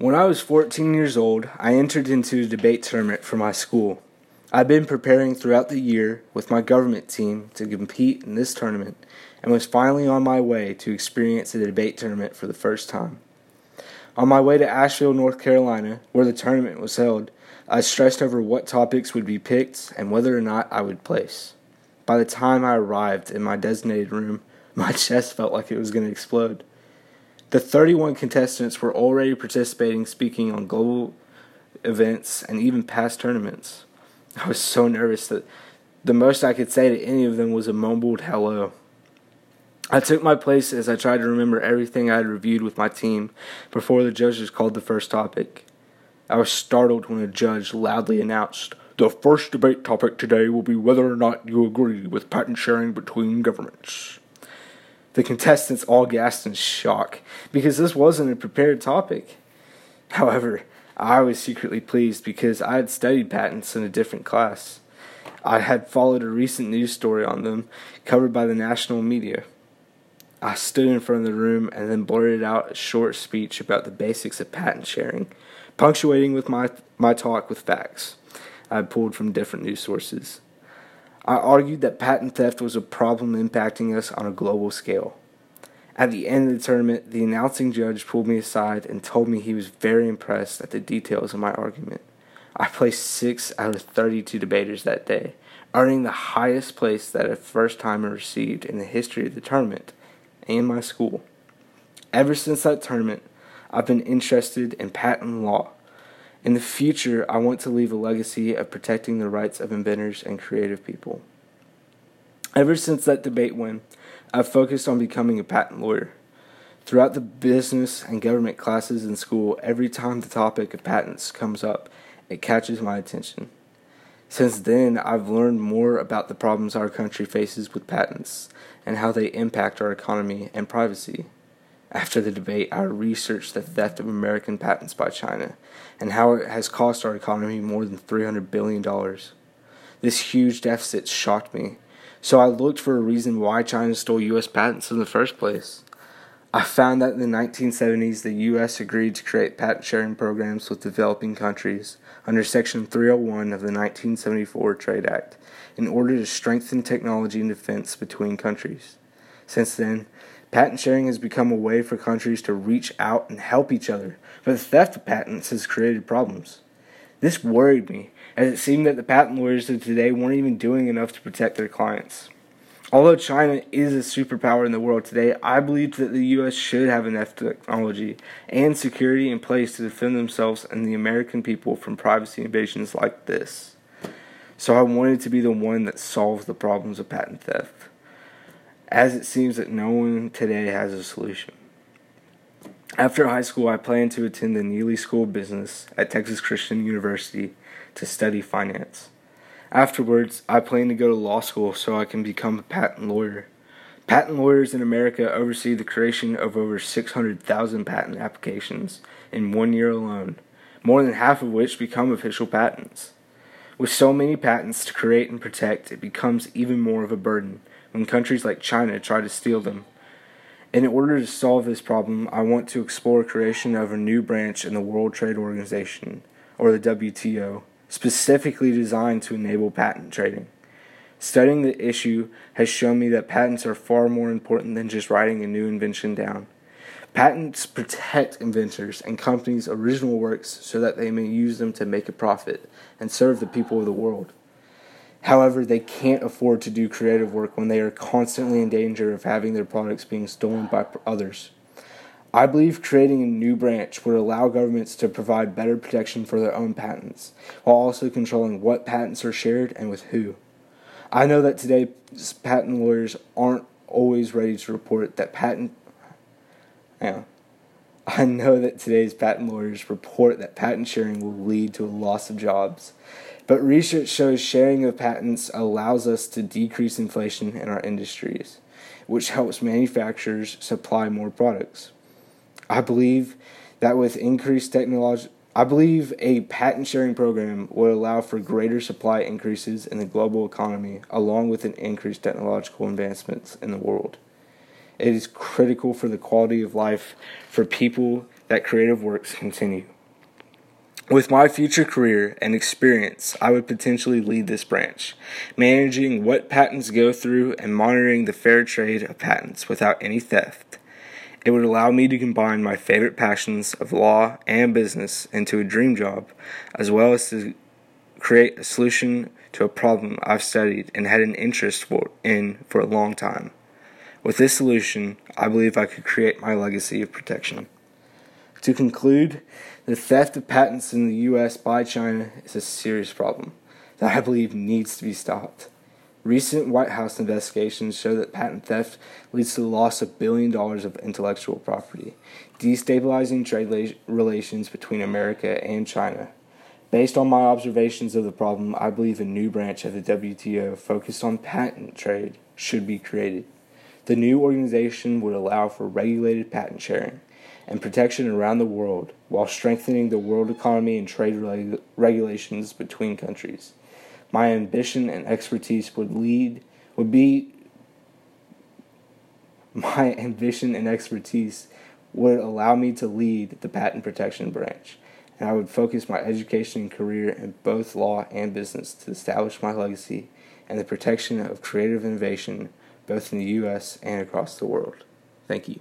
When I was 14 years old, I entered into a debate tournament for my school. I'd been preparing throughout the year with my government team to compete in this tournament and was finally on my way to experience a debate tournament for the first time. On my way to Asheville, North Carolina, where the tournament was held, I stressed over what topics would be picked and whether or not I would place. By the time I arrived in my designated room, my chest felt like it was going to explode. The 31 contestants were already participating, speaking on global events and even past tournaments. I was so nervous that the most I could say to any of them was a mumbled hello. I took my place as I tried to remember everything I had reviewed with my team before the judges called the first topic. I was startled when a judge loudly announced, The first debate topic today will be whether or not you agree with patent sharing between governments. The contestants all gasped in shock because this wasn't a prepared topic. However, I was secretly pleased because I had studied patents in a different class. I had followed a recent news story on them covered by the national media. I stood in front of the room and then blurted out a short speech about the basics of patent sharing, punctuating with my, my talk with facts I had pulled from different news sources. I argued that patent theft was a problem impacting us on a global scale. At the end of the tournament, the announcing judge pulled me aside and told me he was very impressed at the details of my argument. I placed 6 out of 32 debaters that day, earning the highest place that a first timer received in the history of the tournament and my school. Ever since that tournament, I've been interested in patent law. In the future, I want to leave a legacy of protecting the rights of inventors and creative people. Ever since that debate win, I've focused on becoming a patent lawyer. Throughout the business and government classes in school, every time the topic of patents comes up, it catches my attention. Since then, I've learned more about the problems our country faces with patents and how they impact our economy and privacy. After the debate, I researched the theft of American patents by China and how it has cost our economy more than $300 billion. This huge deficit shocked me, so I looked for a reason why China stole U.S. patents in the first place. I found that in the 1970s, the U.S. agreed to create patent sharing programs with developing countries under Section 301 of the 1974 Trade Act in order to strengthen technology and defense between countries. Since then, patent sharing has become a way for countries to reach out and help each other, but the theft of patents has created problems. This worried me, as it seemed that the patent lawyers of today weren't even doing enough to protect their clients. Although China is a superpower in the world today, I believe that the U.S. should have enough technology and security in place to defend themselves and the American people from privacy invasions like this. So I wanted to be the one that solves the problems of patent theft, as it seems that no one today has a solution. After high school, I plan to attend the Neeley School of Business at Texas Christian University to study finance. Afterwards, I plan to go to law school so I can become a patent lawyer. Patent lawyers in America oversee the creation of over 600,000 patent applications in one year alone, more than half of which become official patents. With so many patents to create and protect, it becomes even more of a burden when countries like China try to steal them. In order to solve this problem, I want to explore creation of a new branch in the World Trade Organization, or the WTO, specifically designed to enable patent trading. Studying the issue has shown me that patents are far more important than just writing a new invention down. Patents protect inventors and companies' original works so that they may use them to make a profit and serve the people of the world. However, they can't afford to do creative work when they are constantly in danger of having their products being stolen by others. I believe creating a new branch would allow governments to provide better protection for their own patents, while also controlling what patents are shared and with who. I know that today's patent lawyers aren't always ready to report that patent. Yeah. I know that today's patent lawyers report that patent sharing will lead to a loss of jobs. But research shows sharing of patents allows us to decrease inflation in our industries, which helps manufacturers supply more products. I believe that with increased technology, I believe a patent sharing program would allow for greater supply increases in the global economy, along with an increased technological advancements in the world. It is critical for the quality of life for people that creative works continue. With my future career and experience, I would potentially lead this branch, managing what patents go through and monitoring the fair trade of patents without any theft. It would allow me to combine my favorite passions of law and business into a dream job, as well as to create a solution to a problem I've studied and had an interest for, in for a long time. With this solution, I believe I could create my legacy of protection. To conclude, the theft of patents in the U.S. by China is a serious problem that I believe needs to be stopped. Recent White House investigations show that patent theft leads to the loss of billion dollars of intellectual property, destabilizing trade relations between America and China. Based on my observations of the problem, I believe a new branch of the WTO focused on patent trade should be created. The new organization would allow for regulated patent sharing and protection around the world while strengthening the world economy and trade reg- regulations between countries. My ambition and expertise would lead would be my ambition and expertise would allow me to lead the patent protection branch, and I would focus my education and career in both law and business to establish my legacy and the protection of creative innovation both in the U.S. and across the world. Thank you.